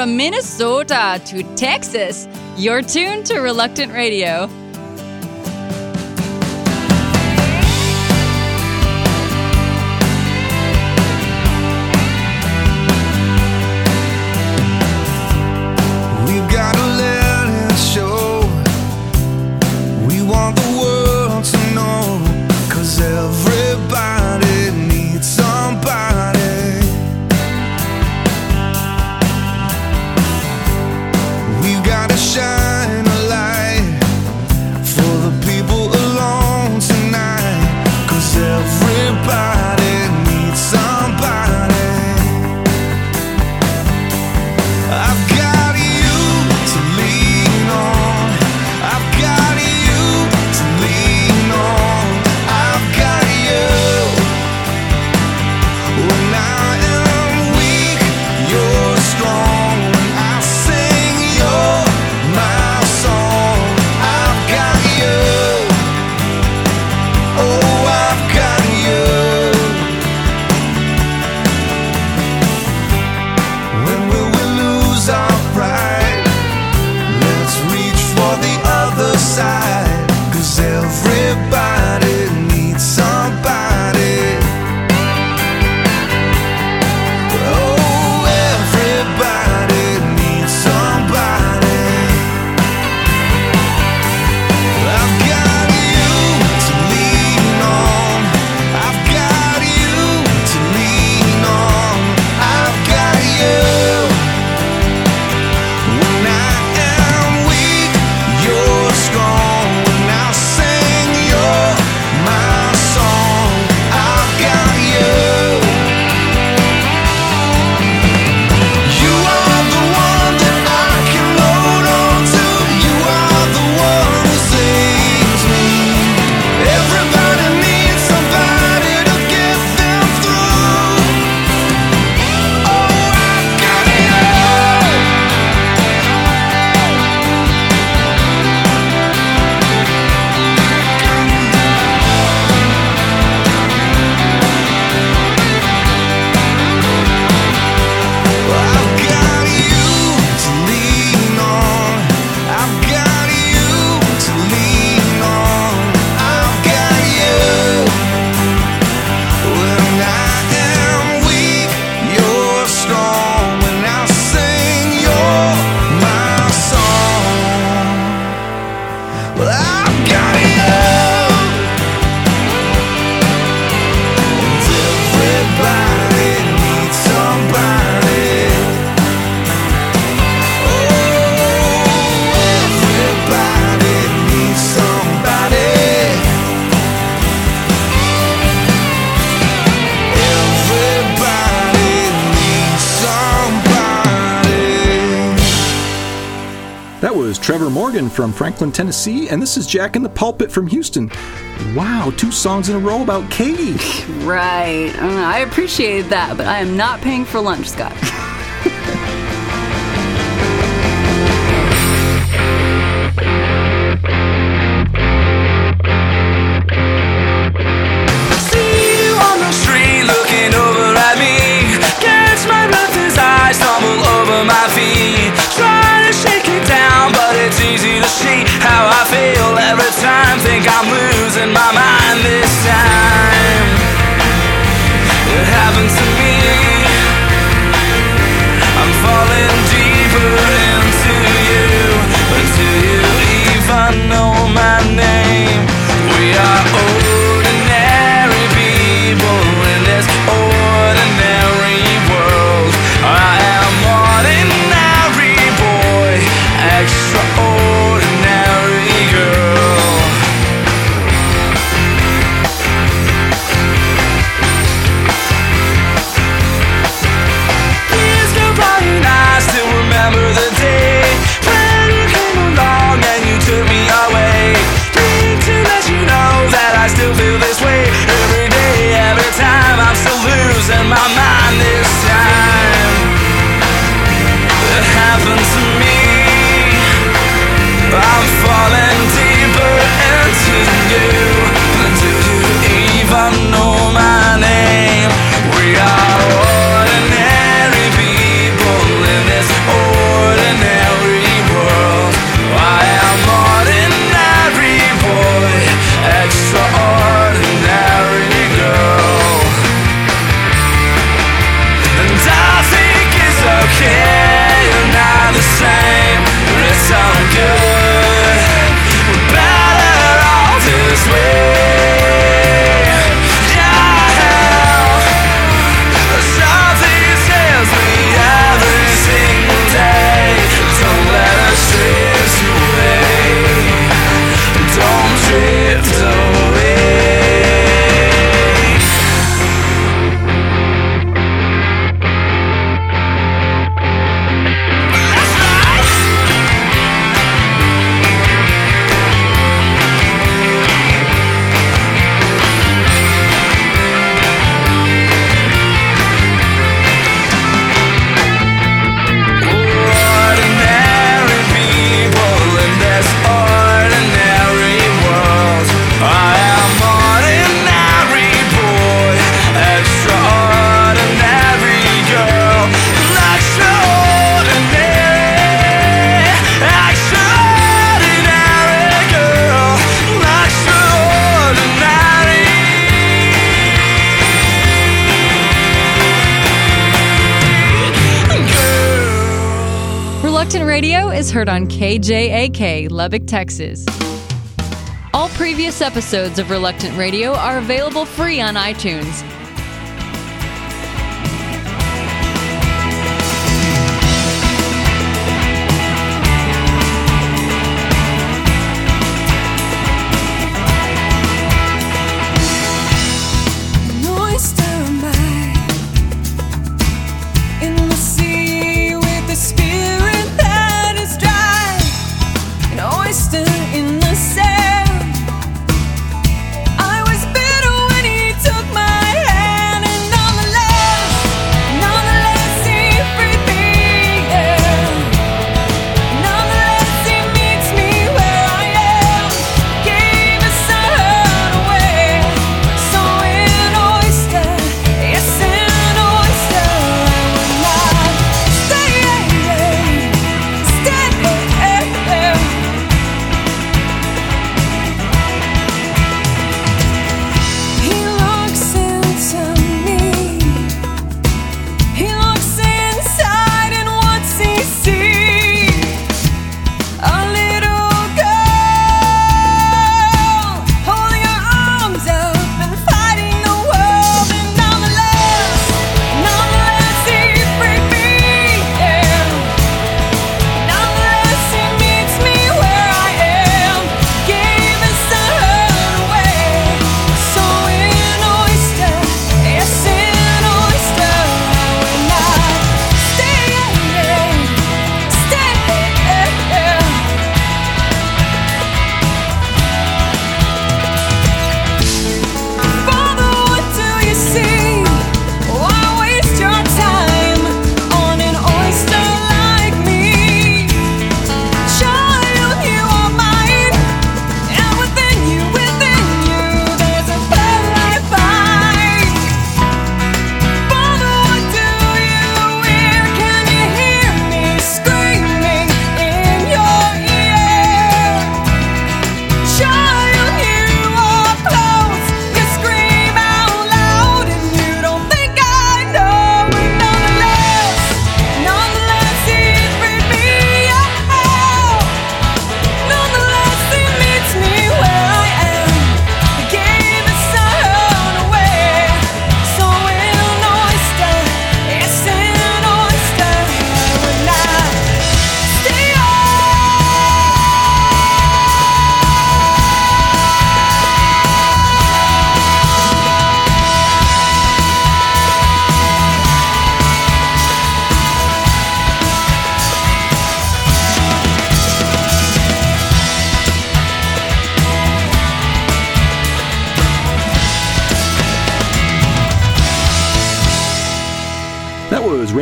From Minnesota to Texas, you're tuned to Reluctant Radio. Well, I from Franklin, Tennessee, and this is Jack in the Pulpit from Houston. Wow, two songs in a row about Katie. right. Uh, I, I appreciated that, but I am not paying for lunch, Scott. It's easy to see how I feel every time. Think I'm losing my mind this time. It happened to me. I'm falling deeper. my KJAK, Lubbock, Texas. All previous episodes of Reluctant Radio are available free on iTunes.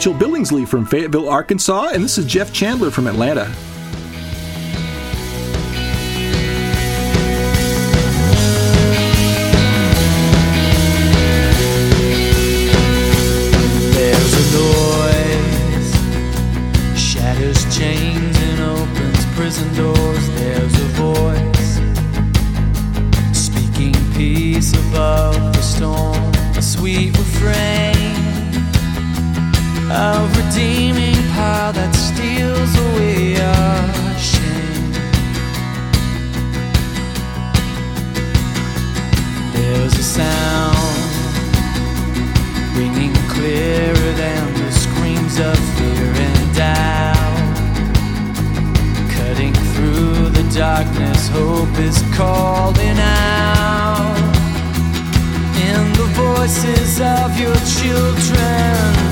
Rachel Billingsley from Fayetteville, Arkansas, and this is Jeff Chandler from Atlanta. sound ringing clearer than the screams of fear and doubt. Cutting through the darkness, hope is calling out in the voices of your children.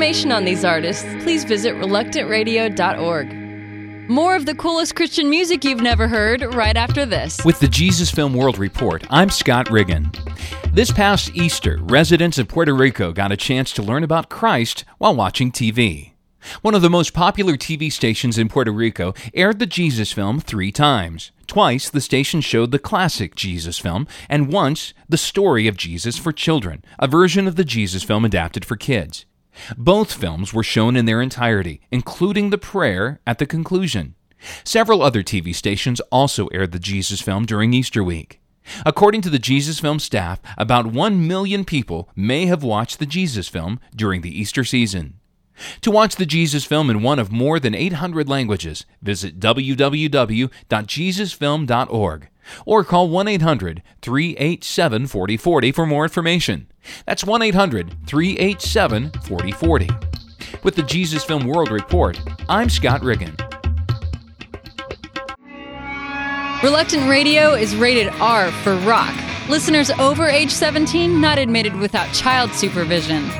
Information on these artists, please visit reluctantradio.org. More of the coolest Christian music you've never heard right after this. With the Jesus Film World Report, I'm Scott Riggin. This past Easter, residents of Puerto Rico got a chance to learn about Christ while watching TV. One of the most popular TV stations in Puerto Rico aired the Jesus film three times. Twice, the station showed the classic Jesus film, and once, the story of Jesus for children, a version of the Jesus film adapted for kids. Both films were shown in their entirety, including the prayer at the conclusion. Several other TV stations also aired the Jesus film during Easter week. According to the Jesus film staff, about 1 million people may have watched the Jesus film during the Easter season. To watch the Jesus film in one of more than 800 languages, visit www.jesusfilm.org or call 1 800 387 4040 for more information. That's 1 800 387 4040. With the Jesus Film World Report, I'm Scott Riggin. Reluctant Radio is rated R for rock. Listeners over age 17 not admitted without child supervision.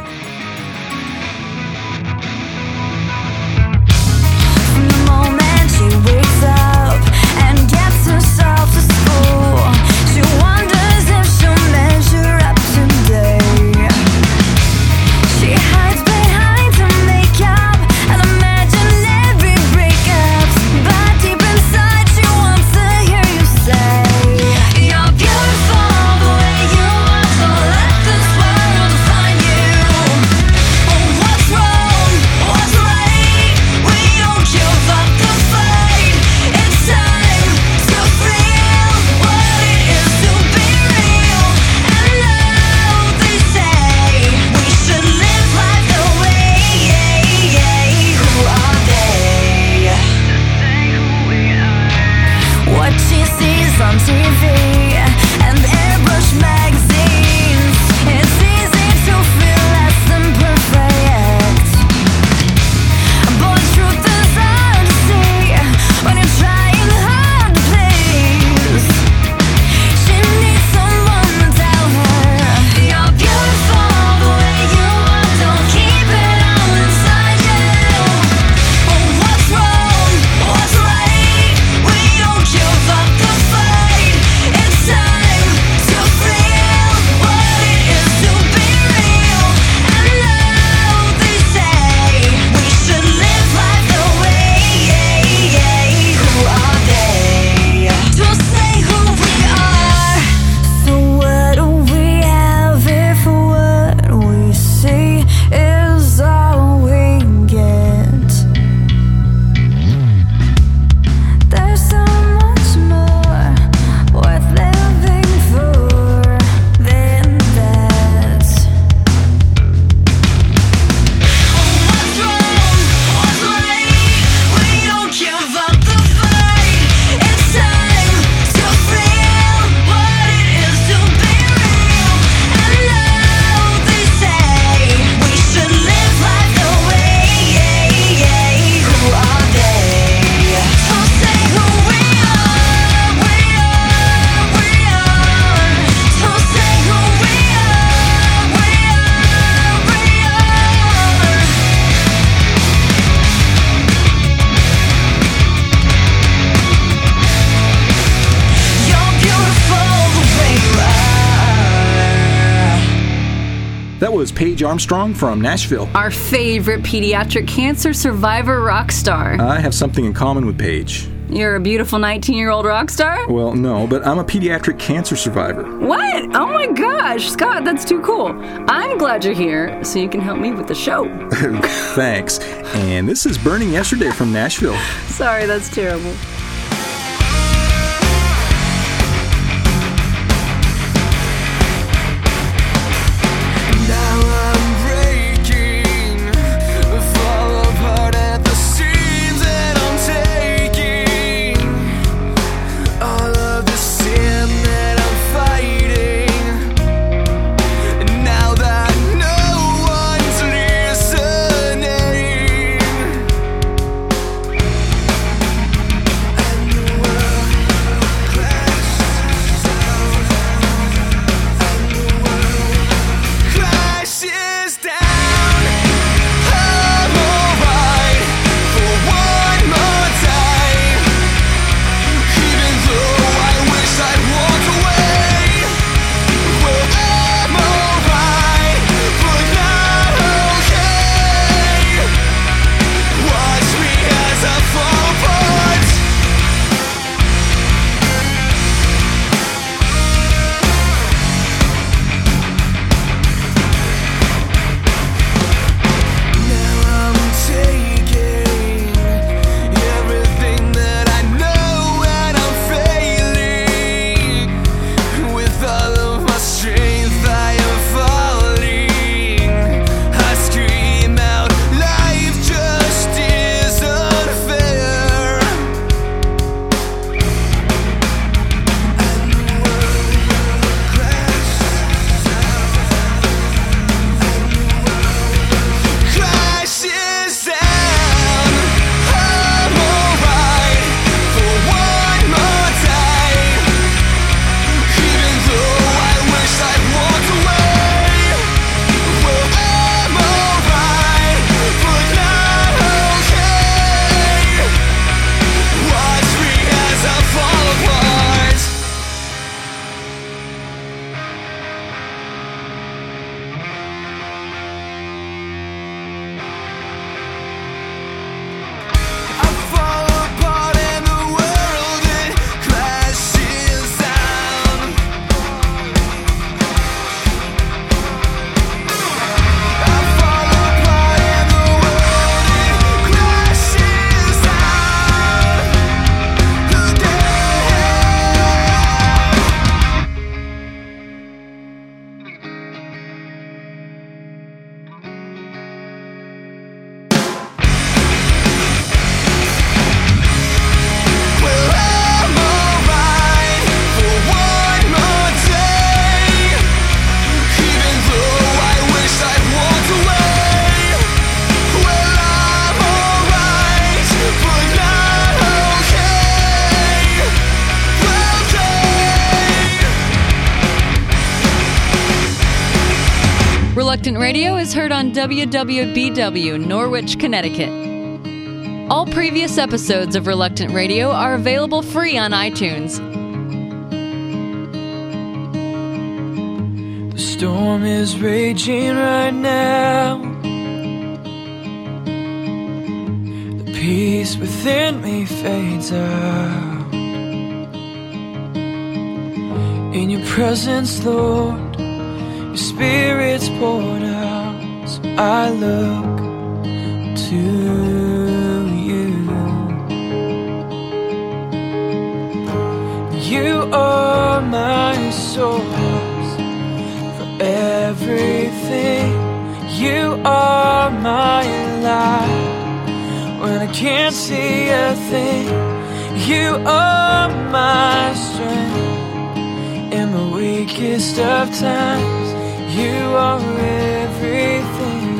Paige Armstrong from Nashville. Our favorite pediatric cancer survivor rock star. I have something in common with Paige. You're a beautiful 19 year old rock star? Well, no, but I'm a pediatric cancer survivor. What? Oh my gosh, Scott, that's too cool. I'm glad you're here so you can help me with the show. Thanks. And this is Burning Yesterday from Nashville. Sorry, that's terrible. Reluctant Radio is heard on WWBW, Norwich, Connecticut. All previous episodes of Reluctant Radio are available free on iTunes. The storm is raging right now. The peace within me fades out. In your presence, Lord, your spirit's poured out. So I look to you. You are my source for everything. You are my light when I can't see a thing. You are my strength in the weakest of times. You are everything.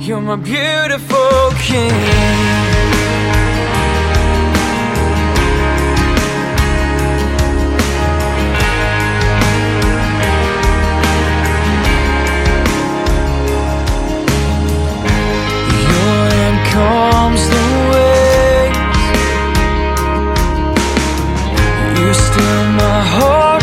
You're my beautiful king. Calms the waves. You still my heart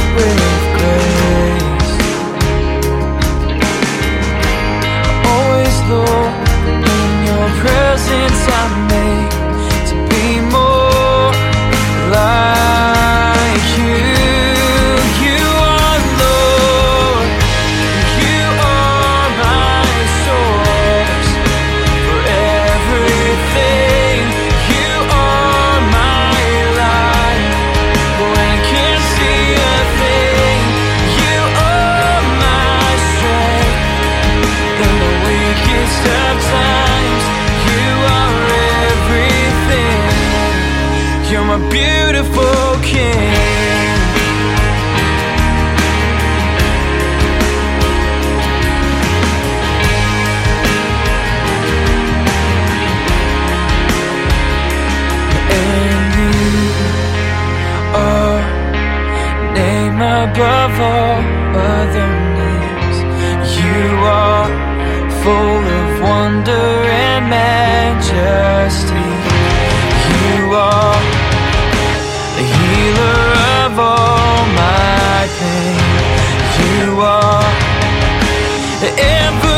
everything,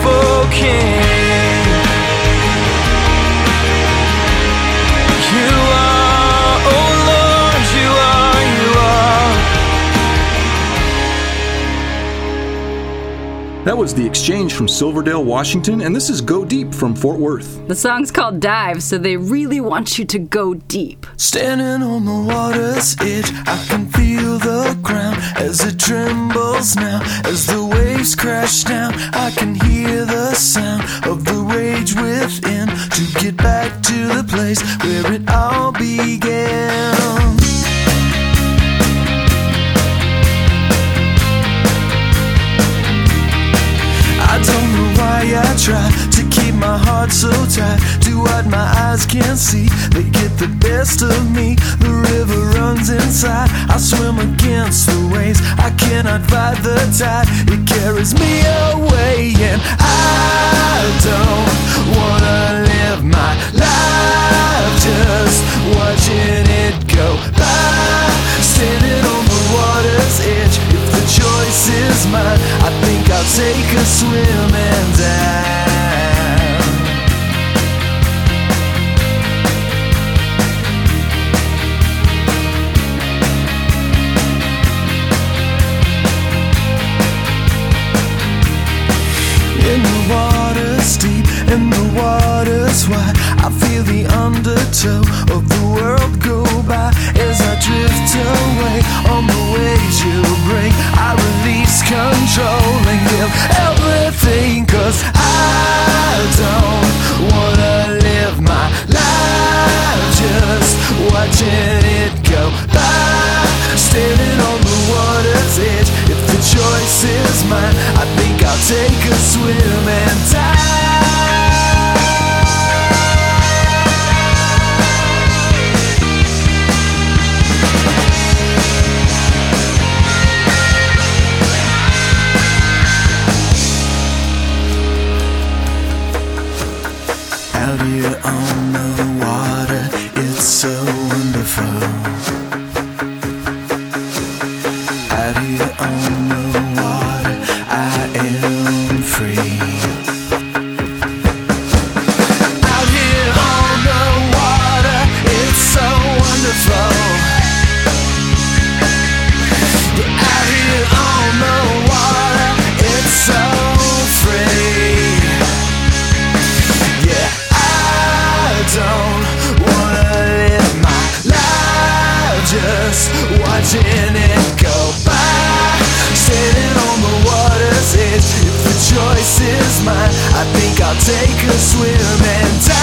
beautiful king. That was The Exchange from Silverdale, Washington, and this is Go Deep from Fort Worth. The song's called Dive, so they really want you to go deep. Standing on the water's edge, I can feel the ground as it trembles now. As the waves crash down, I can hear the sound of the rage within to get back to the place where it all began. Try to keep my heart so tight to what my eyes can't see. They get the best of me. The river runs inside. I swim against the waves. I cannot fight the tide. It carries me away, and I don't wanna live my life just watching it go by. Standing on the water's edge. If the choice is mine, I think I'll take a swim and dive. Undertow of the world go by as I drift away on the waves you bring. I release control and give everything, cause I don't wanna live my life just watching don't wanna live my life just watching it go by. Standing on the water's edge, if the choice is mine, I think I'll take a swim and dive.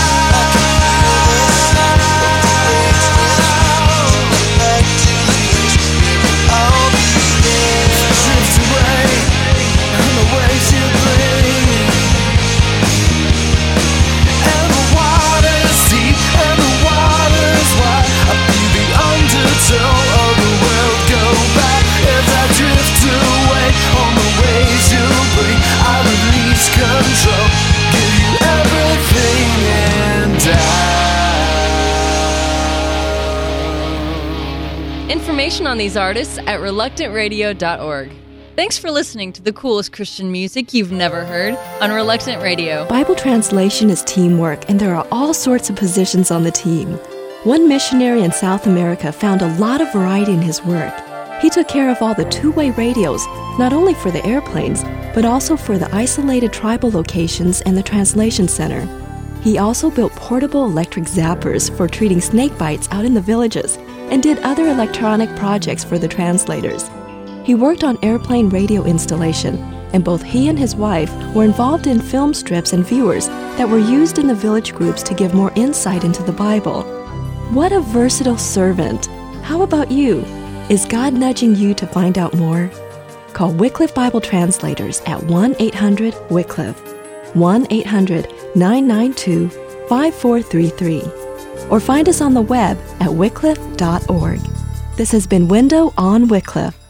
Information on these artists at reluctantradio.org. Thanks for listening to the coolest Christian music you've never heard on Reluctant Radio. Bible translation is teamwork, and there are all sorts of positions on the team. One missionary in South America found a lot of variety in his work. He took care of all the two way radios, not only for the airplanes, but also for the isolated tribal locations and the translation center. He also built portable electric zappers for treating snake bites out in the villages and did other electronic projects for the translators. He worked on airplane radio installation, and both he and his wife were involved in film strips and viewers that were used in the village groups to give more insight into the Bible. What a versatile servant! How about you? Is God nudging you to find out more? Call Wycliffe Bible Translators at 1 800 Wycliffe, 1 800 992 5433, or find us on the web at wycliffe.org. This has been Window on Wycliffe.